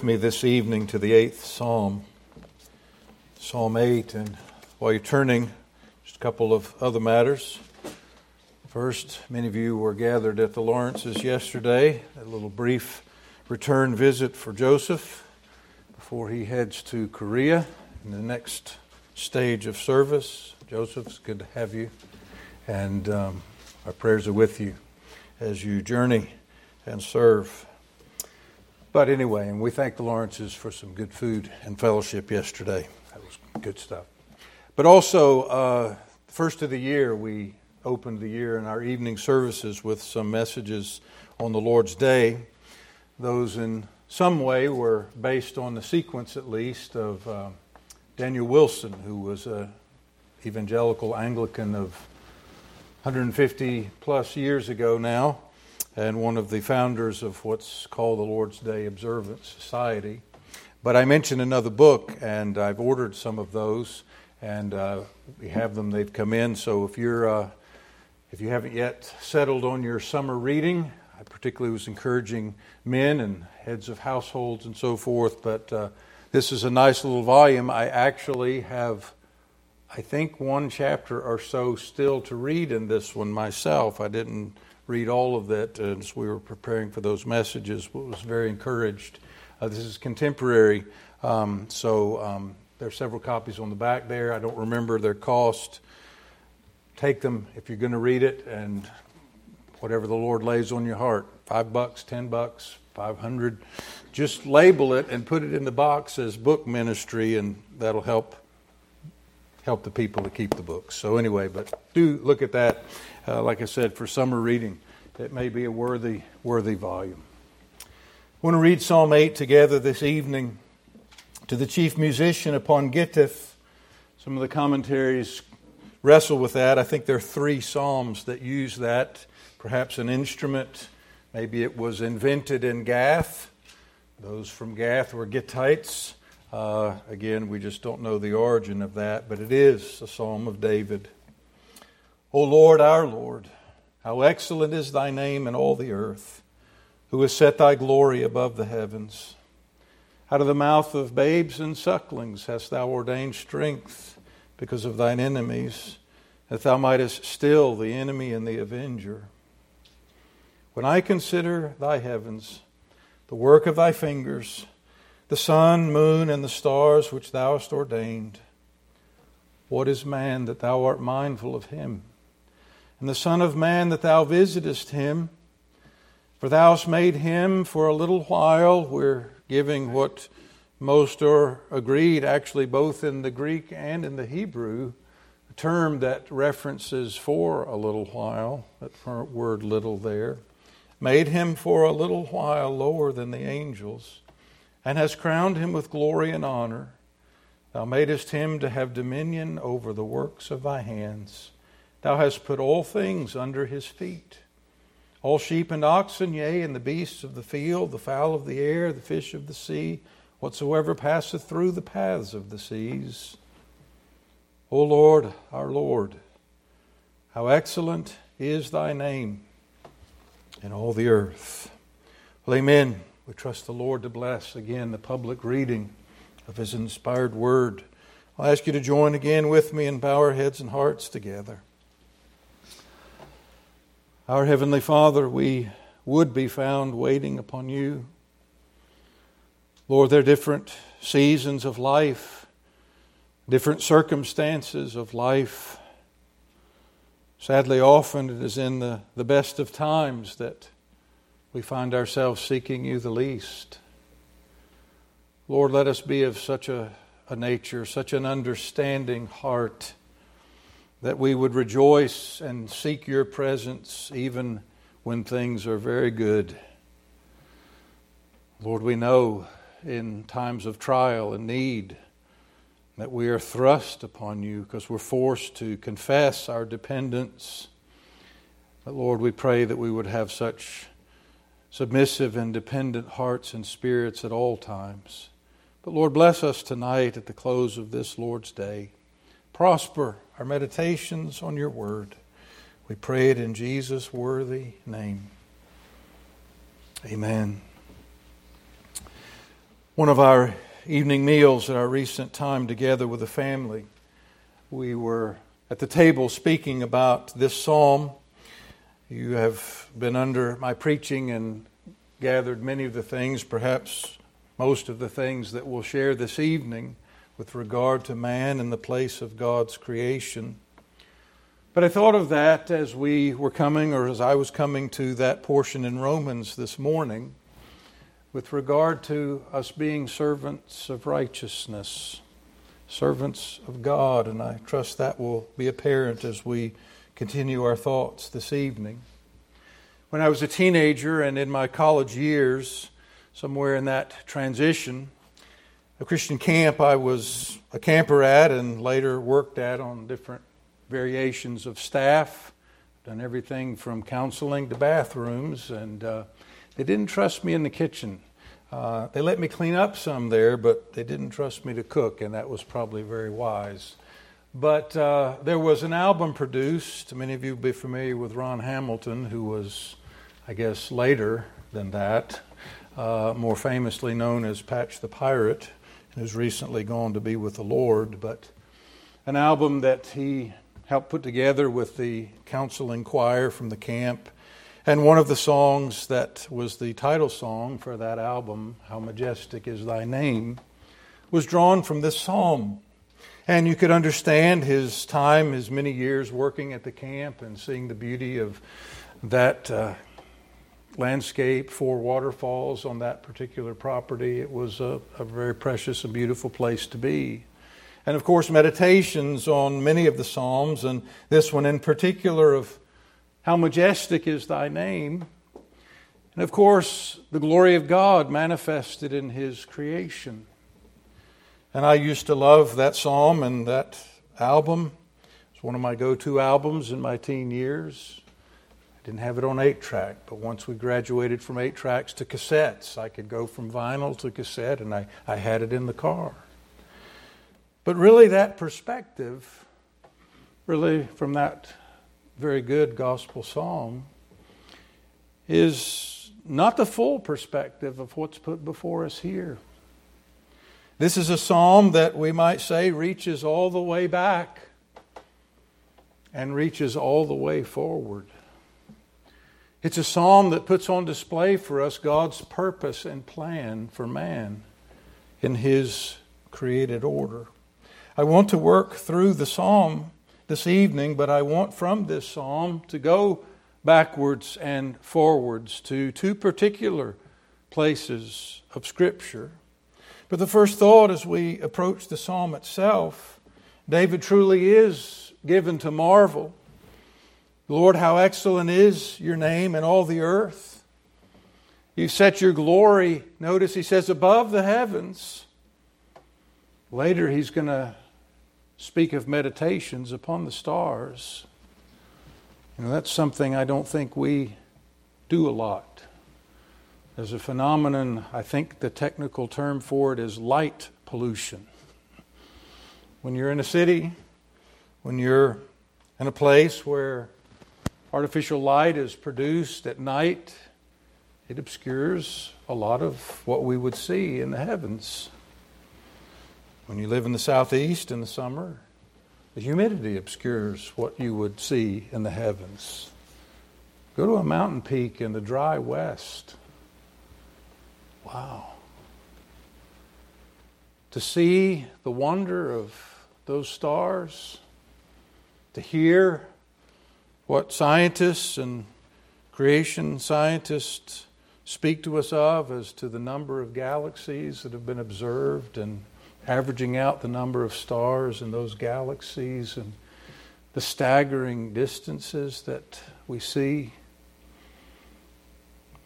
with me this evening to the eighth Psalm, Psalm 8. And while you're turning, just a couple of other matters. First, many of you were gathered at the Lawrences yesterday, a little brief return visit for Joseph before he heads to Korea in the next stage of service. Joseph, it's good to have you. And um, our prayers are with you as you journey and serve. But anyway, and we thank the Lawrences for some good food and fellowship yesterday. That was good stuff. But also, uh, first of the year, we opened the year in our evening services with some messages on the Lord's Day. Those in some way were based on the sequence, at least, of uh, Daniel Wilson, who was an evangelical Anglican of 150 plus years ago now and one of the founders of what's called the Lord's Day Observance Society. But I mentioned another book, and I've ordered some of those, and uh, we have them. They've come in. So if you're uh, if you haven't yet settled on your summer reading, I particularly was encouraging men and heads of households and so forth. But uh, this is a nice little volume. I actually have. I think one chapter or so still to read in this one myself. I didn't read all of that as we were preparing for those messages, but was very encouraged. Uh, this is contemporary, um, so um, there are several copies on the back there. I don't remember their cost. Take them if you're going to read it, and whatever the Lord lays on your heart five bucks, ten bucks, five hundred. Just label it and put it in the box as book ministry, and that'll help help the people to keep the books. So anyway, but do look at that uh, like I said, for summer reading. It may be a worthy, worthy volume. I want to read Psalm 8 together this evening. To the chief musician upon Gittith, some of the commentaries wrestle with that. I think there are three psalms that use that. Perhaps an instrument, maybe it was invented in Gath. Those from Gath were Gittites. Uh, again, we just don't know the origin of that, but it is a psalm of David. O Lord, our Lord, how excellent is thy name in all the earth, who has set thy glory above the heavens. Out of the mouth of babes and sucklings hast thou ordained strength because of thine enemies, that thou mightest still the enemy and the avenger. When I consider thy heavens, the work of thy fingers, the sun, moon, and the stars which thou hast ordained, what is man that thou art mindful of him? And the Son of Man that thou visitest him. For thou hast made him for a little while. We're giving what most are agreed, actually, both in the Greek and in the Hebrew, a term that references for a little while, that word little there. Made him for a little while lower than the angels, and has crowned him with glory and honor. Thou madest him to have dominion over the works of thy hands. Thou hast put all things under his feet all sheep and oxen, yea, and the beasts of the field, the fowl of the air, the fish of the sea, whatsoever passeth through the paths of the seas. O Lord, our Lord, how excellent is thy name in all the earth. Well, amen. We trust the Lord to bless again the public reading of his inspired word. I'll ask you to join again with me and bow our heads and hearts together. Our Heavenly Father, we would be found waiting upon you. Lord, there are different seasons of life, different circumstances of life. Sadly, often it is in the, the best of times that we find ourselves seeking you the least. Lord, let us be of such a, a nature, such an understanding heart that we would rejoice and seek your presence even when things are very good. Lord, we know in times of trial and need that we are thrust upon you because we're forced to confess our dependence. But Lord, we pray that we would have such submissive and dependent hearts and spirits at all times. But Lord, bless us tonight at the close of this Lord's day. Prosper our meditations on your word. We pray it in Jesus' worthy name. Amen. One of our evening meals at our recent time together with the family, we were at the table speaking about this psalm. You have been under my preaching and gathered many of the things, perhaps most of the things that we'll share this evening with regard to man and the place of God's creation. But I thought of that as we were coming, or as I was coming to that portion in Romans this morning with regard to us being servants of righteousness, servants of God, and I trust that will be apparent as we continue our thoughts this evening. When I was a teenager and in my college years, somewhere in that transition, a Christian camp I was a camper at and later worked at on different variations of staff, done everything from counseling to bathrooms, and uh, they didn't trust me in the kitchen. Uh, they let me clean up some there, but they didn't trust me to cook, and that was probably very wise. But uh, there was an album produced. Many of you will be familiar with Ron Hamilton, who was, I guess, later than that, uh, more famously known as Patch the Pirate, and who's recently gone to be with the Lord. But an album that he helped put together with the counseling choir from the camp and one of the songs that was the title song for that album, How Majestic is Thy Name, was drawn from this psalm. And you could understand his time, his many years working at the camp and seeing the beauty of that uh, landscape, four waterfalls on that particular property. It was a, a very precious and beautiful place to be. And of course, meditations on many of the Psalms, and this one in particular of how majestic is thy name. And of course, the glory of God manifested in his creation. And I used to love that psalm and that album. It's one of my go to albums in my teen years. Didn't have it on eight track, but once we graduated from eight tracks to cassettes, I could go from vinyl to cassette, and I, I had it in the car. But really, that perspective, really, from that very good gospel song is not the full perspective of what's put before us here. This is a psalm that we might say reaches all the way back and reaches all the way forward. It's a psalm that puts on display for us God's purpose and plan for man in his created order. I want to work through the psalm this evening, but I want from this psalm to go backwards and forwards to two particular places of Scripture. But the first thought as we approach the psalm itself, David truly is given to marvel. Lord, how excellent is your name in all the earth. You've set your glory, notice he says, above the heavens. Later, he's going to speak of meditations upon the stars. You know, that's something I don't think we do a lot. There's a phenomenon, I think the technical term for it is light pollution. When you're in a city, when you're in a place where artificial light is produced at night, it obscures a lot of what we would see in the heavens. When you live in the southeast in the summer, the humidity obscures what you would see in the heavens. Go to a mountain peak in the dry west. Wow. To see the wonder of those stars, to hear what scientists and creation scientists speak to us of as to the number of galaxies that have been observed and averaging out the number of stars in those galaxies and the staggering distances that we see.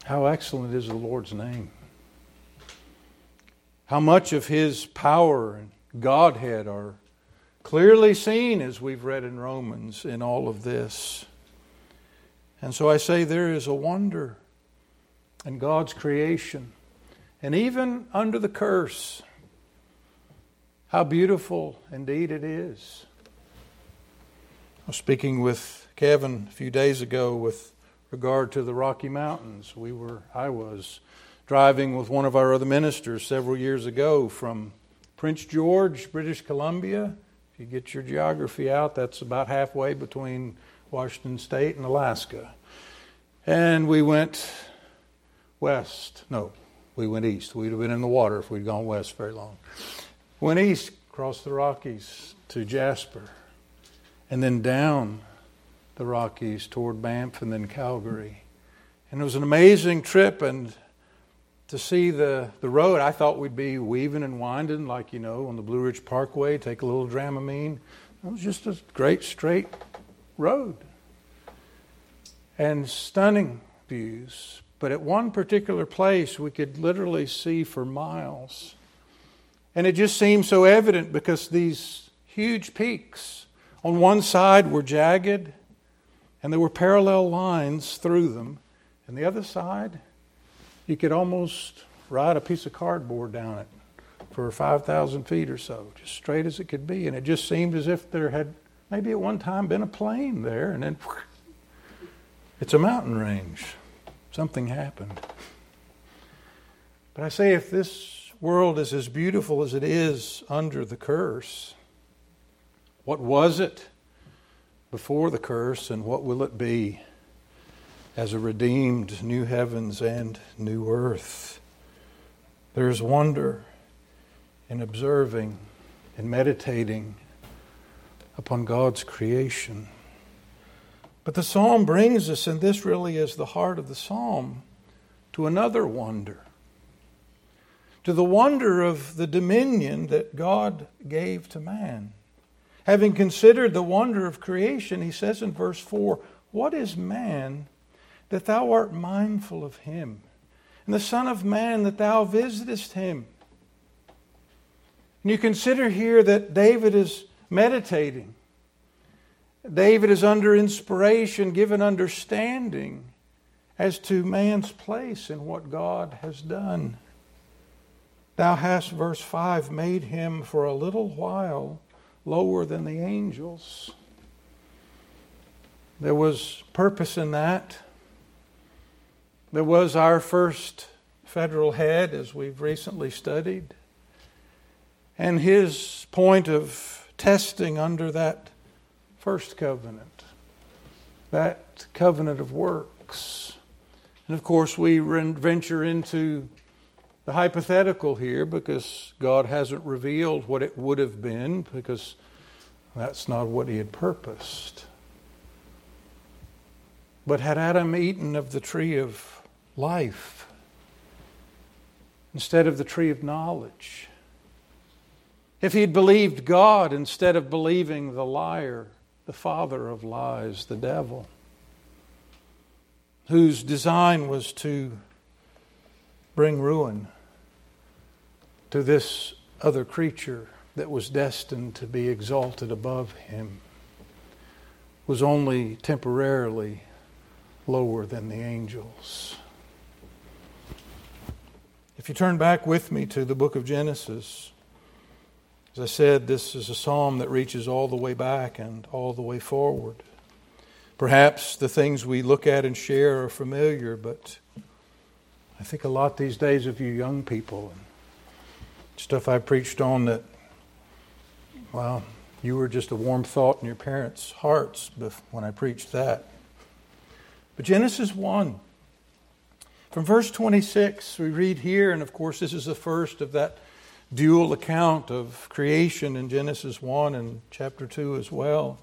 How excellent is the Lord's name. How much of His power and Godhead are clearly seen, as we've read in Romans, in all of this. And so I say there is a wonder in God's creation. And even under the curse, how beautiful indeed it is. I was speaking with Kevin a few days ago with regard to the Rocky Mountains. We were, I was driving with one of our other ministers several years ago from Prince George, British Columbia. If you get your geography out, that's about halfway between Washington State and Alaska. And we went west. No, we went east. We'd have been in the water if we'd gone west very long. Went east, across the Rockies to Jasper, and then down the Rockies toward Banff and then Calgary. And it was an amazing trip and to see the, the road, I thought we'd be weaving and winding like, you know, on the Blue Ridge Parkway, take a little Dramamine. It was just a great straight road. And stunning views. But at one particular place, we could literally see for miles. And it just seemed so evident because these huge peaks on one side were jagged and there were parallel lines through them. And the other side, you could almost ride a piece of cardboard down it for 5,000 feet or so, just straight as it could be. And it just seemed as if there had maybe at one time been a plain there, and then it's a mountain range. Something happened. But I say, if this world is as beautiful as it is under the curse, what was it before the curse, and what will it be as a redeemed new heavens and new earth? There is wonder in observing and meditating upon God's creation. But the psalm brings us, and this really is the heart of the psalm, to another wonder. To the wonder of the dominion that God gave to man. Having considered the wonder of creation, he says in verse 4 What is man that thou art mindful of him? And the Son of Man that thou visitest him? And you consider here that David is meditating David is under inspiration, given understanding as to man's place in what God has done. Thou hast, verse 5, made him for a little while lower than the angels. There was purpose in that. There was our first federal head, as we've recently studied, and his point of testing under that first covenant, that covenant of works. And of course, we venture into the hypothetical here because God hasn't revealed what it would have been because that's not what He had purposed. But had Adam eaten of the tree of life instead of the tree of knowledge, if he'd believed God instead of believing the liar, the father of lies, the devil, whose design was to bring ruin to this other creature that was destined to be exalted above him, was only temporarily lower than the angels. If you turn back with me to the book of Genesis, as I said, this is a psalm that reaches all the way back and all the way forward. Perhaps the things we look at and share are familiar, but I think a lot these days of you young people and stuff I preached on that, well, you were just a warm thought in your parents' hearts when I preached that. But Genesis 1, from verse 26, we read here, and of course, this is the first of that dual account of creation in Genesis 1 and chapter 2 as well.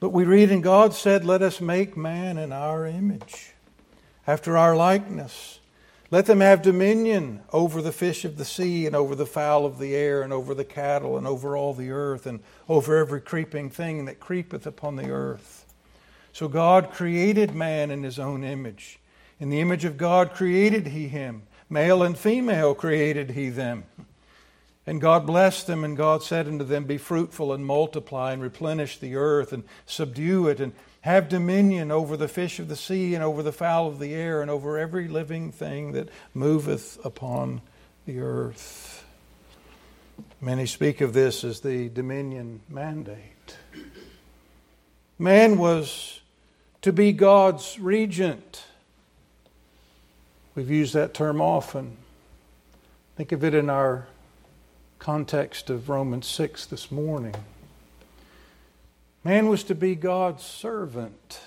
But we read, And God said, Let us make man in our image, after our likeness. Let them have dominion over the fish of the sea, and over the fowl of the air, and over the cattle, and over all the earth, and over every creeping thing that creepeth upon the earth. So God created man in his own image. In the image of God created he him. Male and female created he them. And God blessed them, and God said unto them, Be fruitful and multiply, and replenish the earth, and subdue it, and have dominion over the fish of the sea, and over the fowl of the air, and over every living thing that moveth upon the earth. Many speak of this as the dominion mandate. Man was to be God's regent We've used that term often. Think of it in our context of Romans 6 this morning. Man was to be God's servant,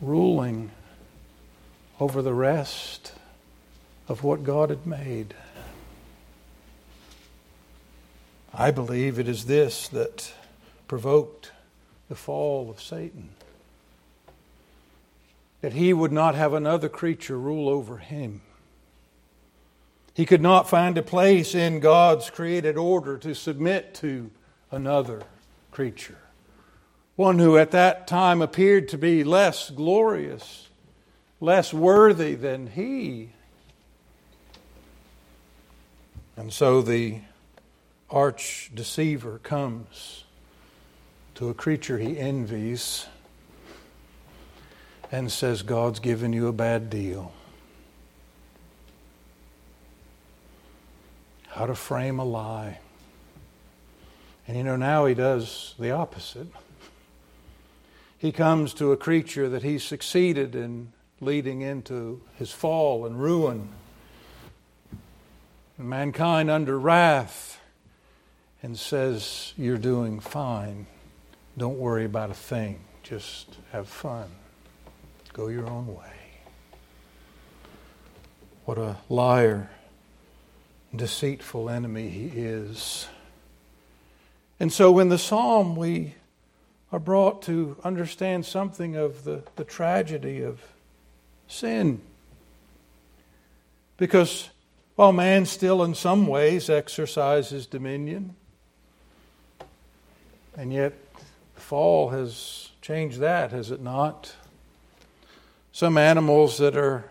ruling over the rest of what God had made. I believe it is this that provoked the fall of Satan. That he would not have another creature rule over him. He could not find a place in God's created order to submit to another creature. One who at that time appeared to be less glorious, less worthy than he. And so the arch deceiver comes to a creature he envies and says, God's given you a bad deal. How to frame a lie. And you know, now he does the opposite. He comes to a creature that he succeeded in leading into his fall and ruin. And mankind under wrath and says, You're doing fine. Don't worry about a thing. Just have fun. Go your own way. What a liar, deceitful enemy he is. And so, in the psalm, we are brought to understand something of the, the tragedy of sin. Because while man still, in some ways, exercises dominion, and yet, the fall has changed that, has it not? Some animals that are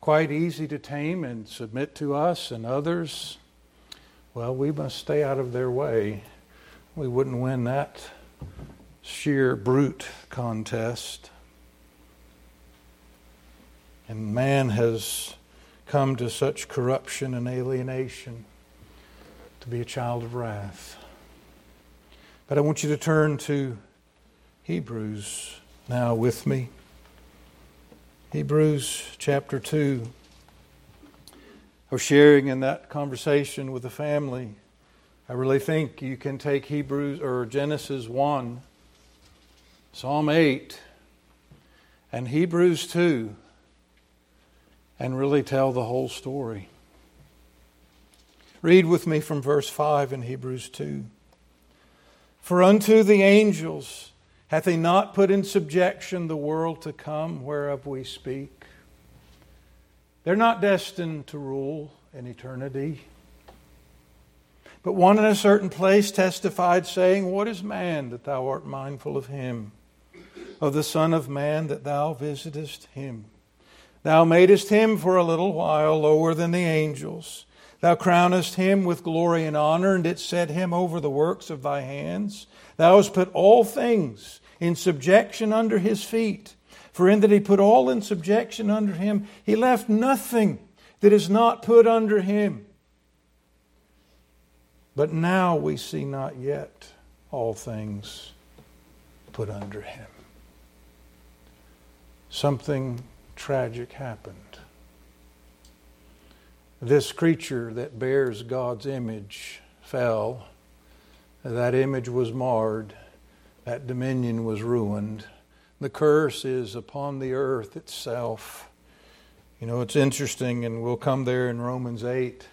quite easy to tame and submit to us, and others, well, we must stay out of their way. We wouldn't win that sheer brute contest. And man has come to such corruption and alienation to be a child of wrath. But I want you to turn to Hebrews now with me. Hebrews chapter 2. I was sharing in that conversation with the family. I really think you can take Hebrews or Genesis 1, Psalm 8, and Hebrews 2 and really tell the whole story. Read with me from verse 5 in Hebrews 2. For unto the angels hath he not put in subjection the world to come whereof we speak. They're not destined to rule in eternity. But one in a certain place testified, saying, What is man that thou art mindful of him? Of the Son of Man that thou visitest him? Thou madest him for a little while lower than the angels. Thou crownest him with glory and honor, and didst set him over the works of thy hands. Thou hast put all things in subjection under his feet. For in that he put all in subjection under him, he left nothing that is not put under him. But now we see not yet all things put under him. Something tragic happened this creature that bears God's image fell. That image was marred. That dominion was ruined. The curse is upon the earth itself. You know, it's interesting, and we'll come there in Romans 8.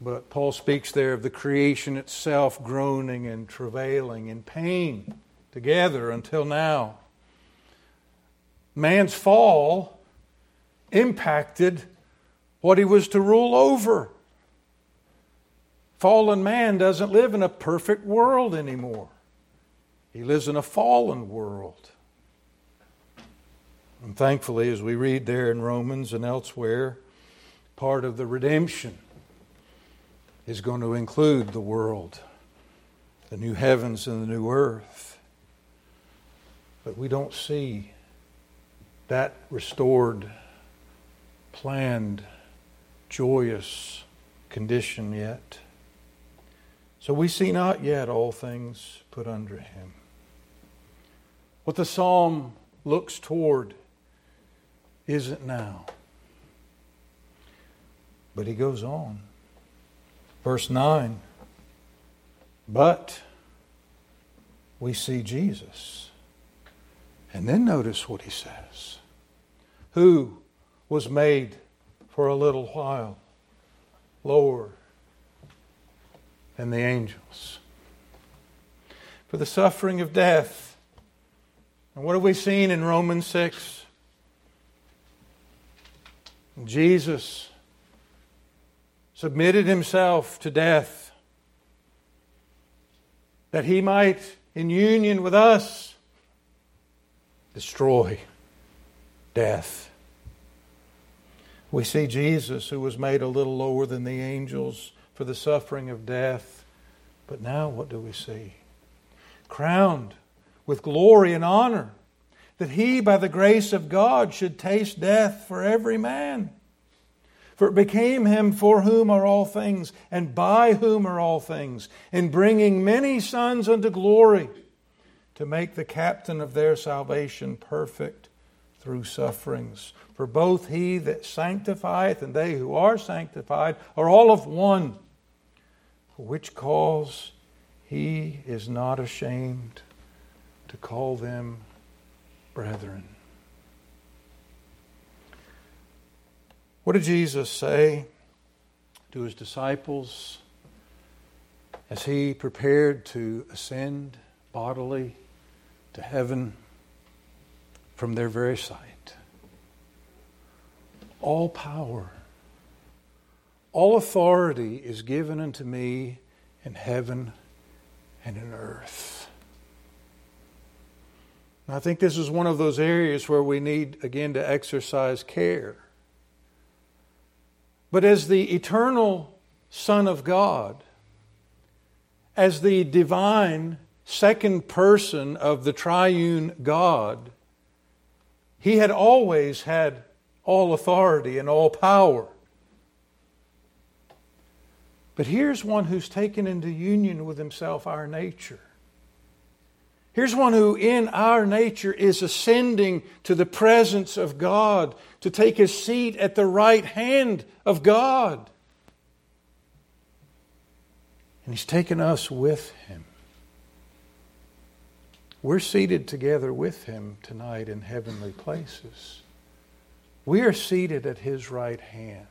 But Paul speaks there of the creation itself groaning and travailing in pain together until now. Man's fall impacted what he was to rule over. Fallen man doesn't live in a perfect world anymore, he lives in a fallen world. And thankfully, as we read there in Romans and elsewhere, part of the redemption is going to include the world, the new heavens and the new earth. But we don't see that restored, planned joyous condition yet. So we see not yet all things put under him. What the psalm looks toward isn't now. But he goes on. Verse 9 But we see Jesus. And then notice what he says Who was made for a little while lower than the angels? For the suffering of death. And what have we seen in Romans 6? Jesus submitted himself to death that he might, in union with us, destroy death. We see Jesus, who was made a little lower than the angels for the suffering of death. But now what do we see? Crowned with glory and honor, that he, by the grace of God, should taste death for every man. For it became him for whom are all things, and by whom are all things, in bringing many sons unto glory, to make the captain of their salvation perfect through sufferings. For both he that sanctifieth and they who are sanctified are all of one, for which cause he is not ashamed to call them brethren. What did Jesus say to his disciples as he prepared to ascend bodily to heaven from their very sight? All power, all authority is given unto me in heaven and in earth. And I think this is one of those areas where we need, again, to exercise care but as the eternal Son of God, as the divine second person of the triune God, he had always had all authority and all power. But here's one who's taken into union with himself our nature. Here's one who, in our nature, is ascending to the presence of God to take his seat at the right hand of God. And he's taken us with him. We're seated together with him tonight in heavenly places. We are seated at his right hand.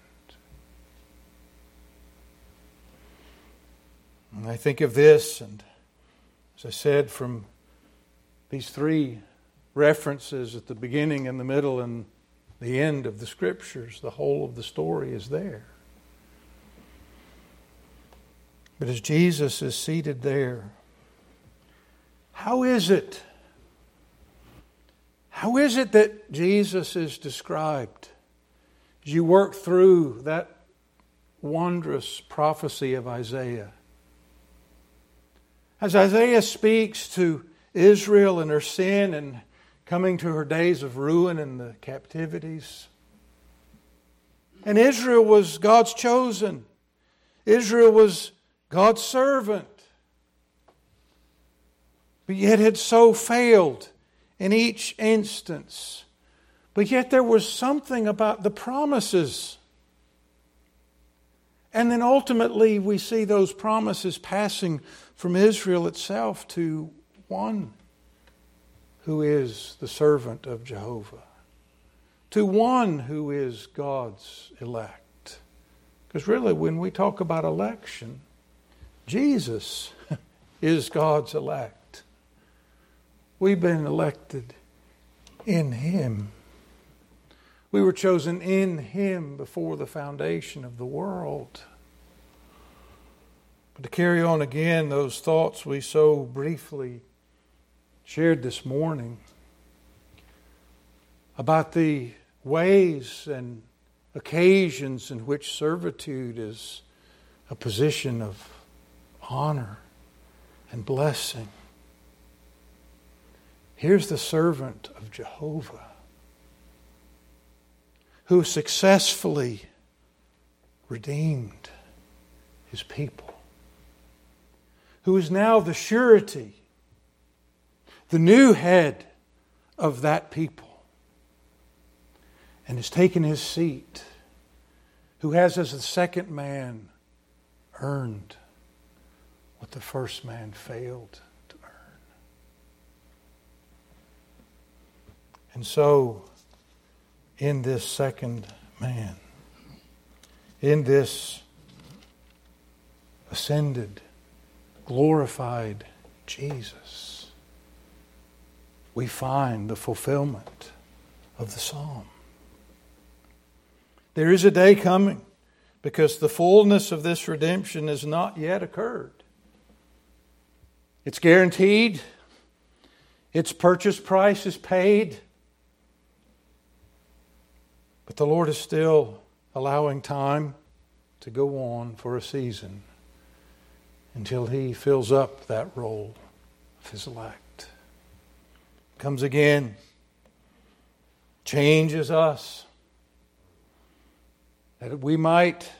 And I think of this, and as I said, from these three references at the beginning and the middle and the end of the scriptures, the whole of the story is there. But as Jesus is seated there, how is it? How is it that Jesus is described? As you work through that wondrous prophecy of Isaiah, as Isaiah speaks to Israel and her sin and coming to her days of ruin and the captivities. And Israel was God's chosen. Israel was God's servant. But yet had so failed in each instance. But yet there was something about the promises. And then ultimately we see those promises passing from Israel itself to one who is the servant of Jehovah, to one who is God's elect. Because really, when we talk about election, Jesus is God's elect. We've been elected in Him. We were chosen in Him before the foundation of the world. But to carry on again those thoughts we so briefly shared this morning about the ways and occasions in which servitude is a position of honor and blessing. Here's the servant of Jehovah who successfully redeemed his people, who is now the surety the new head of that people. and has taken his seat, who has as the second man earned what the first man failed to earn. And so, in this second man, in this ascended, glorified Jesus, we find the fulfillment of the psalm. There is a day coming because the fullness of this redemption has not yet occurred. It's guaranteed, its purchase price is paid, but the Lord is still allowing time to go on for a season until He fills up that roll of His elect. Comes again, changes us that we might,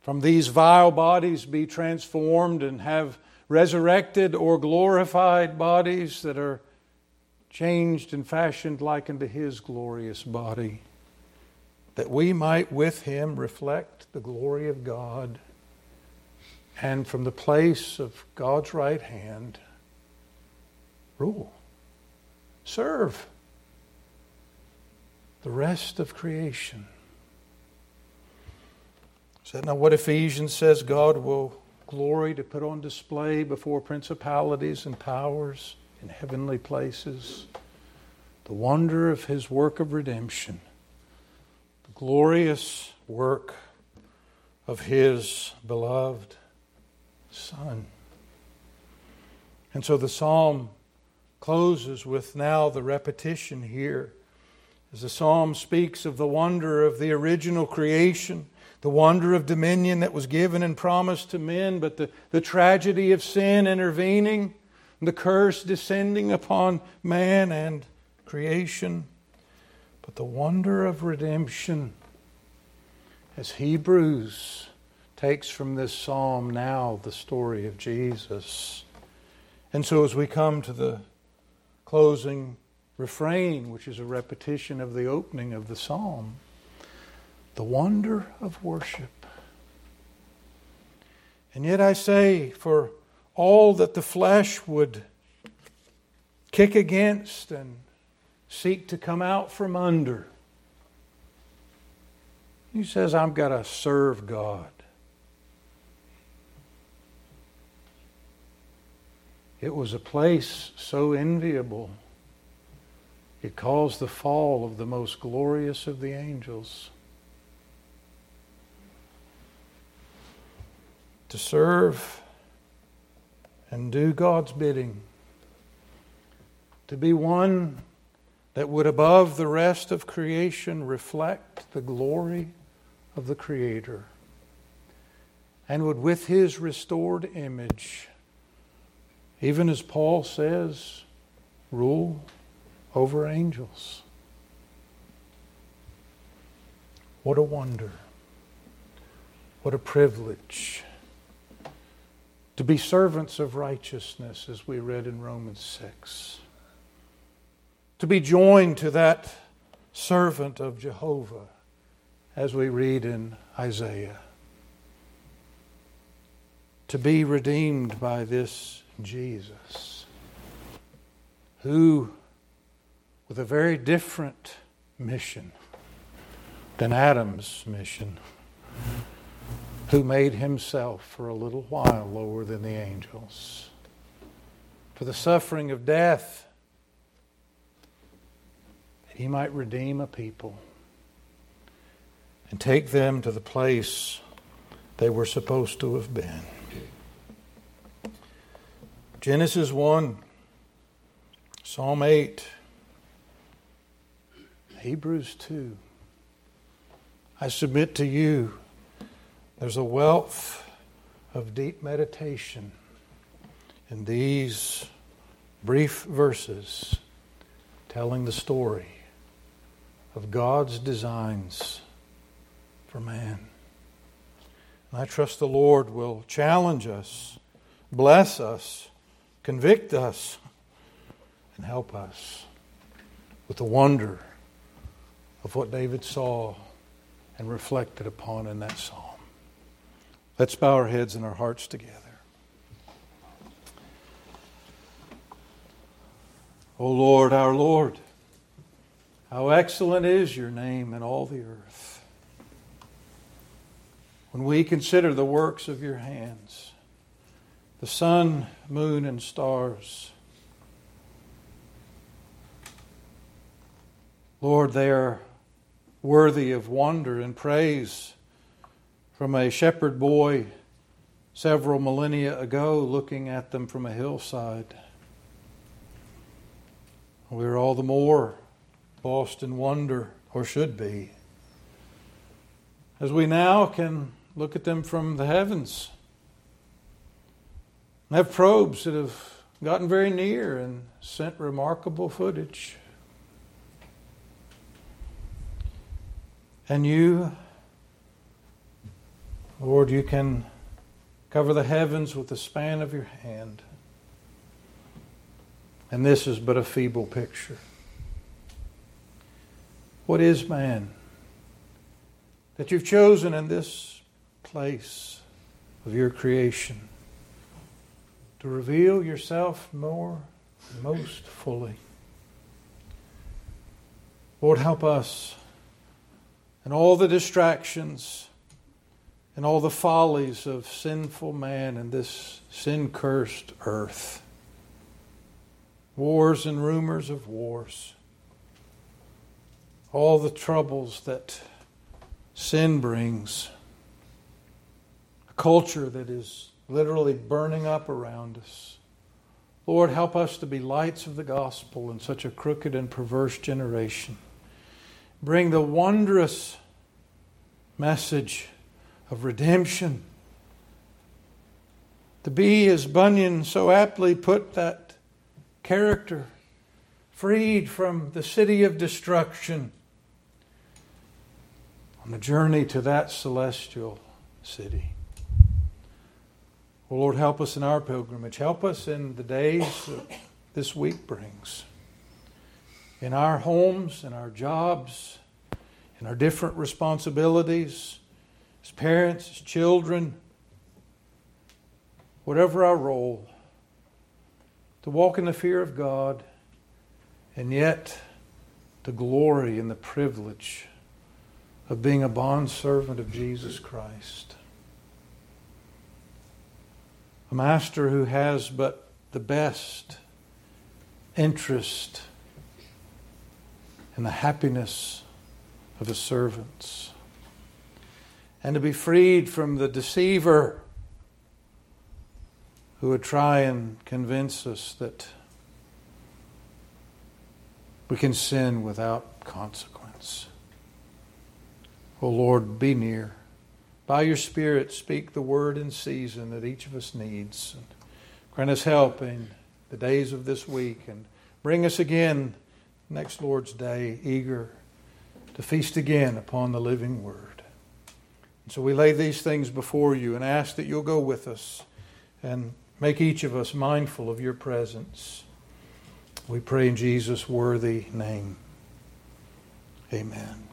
from these vile bodies, be transformed and have resurrected or glorified bodies that are changed and fashioned like unto his glorious body, that we might with him reflect the glory of God and from the place of God's right hand rule, serve the rest of creation. Not what Ephesians says God will glory to put on display before principalities and powers in heavenly places? The wonder of his work of redemption, glorious work of his beloved Son. And so the psalm closes with now the repetition here as the psalm speaks of the wonder of the original creation the wonder of dominion that was given and promised to men, but the, the tragedy of sin intervening, the curse descending upon man and creation, but the wonder of redemption as Hebrews takes from this psalm now the story of Jesus. And so, as we come to the closing refrain, which is a repetition of the opening of the psalm, the wonder of worship. And yet I say, for all that the flesh would kick against and seek to come out from under, he says, I've got to serve God. It was a place so enviable. It caused the fall of the most glorious of the angels. to serve and do God's bidding, to be one that would, above the rest of creation, reflect the glory of the Creator, and would, with His restored image, even as Paul says, rule over angels. What a wonder! What a privilege to be servants of righteousness, as we read in Romans 6. To be joined to that servant of Jehovah, as we read in Isaiah. To be redeemed by this Jesus, who, with a very different mission than Adam's mission, who made himself for a little while lower than the angels. For the suffering of death, he might redeem a people and take them to the place they were supposed to have been. Genesis 1, Psalm 8, Hebrews 2. I submit to you there's a wealth of deep meditation in these brief verses telling the story of God's designs for man. And I trust the Lord will challenge us, bless us, convict us, and help us with the wonder of what David saw and reflected upon in that psalm. Let's bow our heads and our hearts together. O Lord, our Lord, how excellent is your name in all the earth. When we consider the works of your hands, the sun, moon, and stars, Lord, they are worthy of wonder and praise from a shepherd boy several millennia ago looking at them from a hillside. We're all the more lost in wonder, or should be, as we now can look at them from the heavens. have probes that have gotten very near and sent remarkable footage. And you, Lord, you can cover the heavens with the span of your hand. And this is but a feeble picture. What is man? That you've chosen in this place of your creation to reveal yourself more, most fully. Lord, help us and all the distractions and all the follies of sinful man in this sin cursed earth. Wars and rumors of wars. All the troubles that sin brings. A culture that is literally burning up around us. Lord, help us to be lights of the gospel in such a crooked and perverse generation bring the wondrous message of redemption. To be, as Bunyan so aptly put that character, freed from the city of destruction on the journey to that celestial city. Well, Lord, help us in our pilgrimage. Help us in the days that this week brings in our homes, in our jobs, in our different responsibilities as parents, as children, whatever our role, to walk in the fear of God and yet to glory in the privilege of being a bondservant of Jesus Christ. A master who has but the best interest in the happiness of his servants. And to be freed from the deceiver who would try and convince us that we can sin without consequence. Oh Lord, be near. By your Spirit, speak the word in season that each of us needs. And grant us help in the days of this week and bring us again next Lord's Day, eager to feast again upon the living Word. And so we lay these things before you and ask that you'll go with us and make each of us mindful of your presence. We pray in Jesus' worthy name. Amen.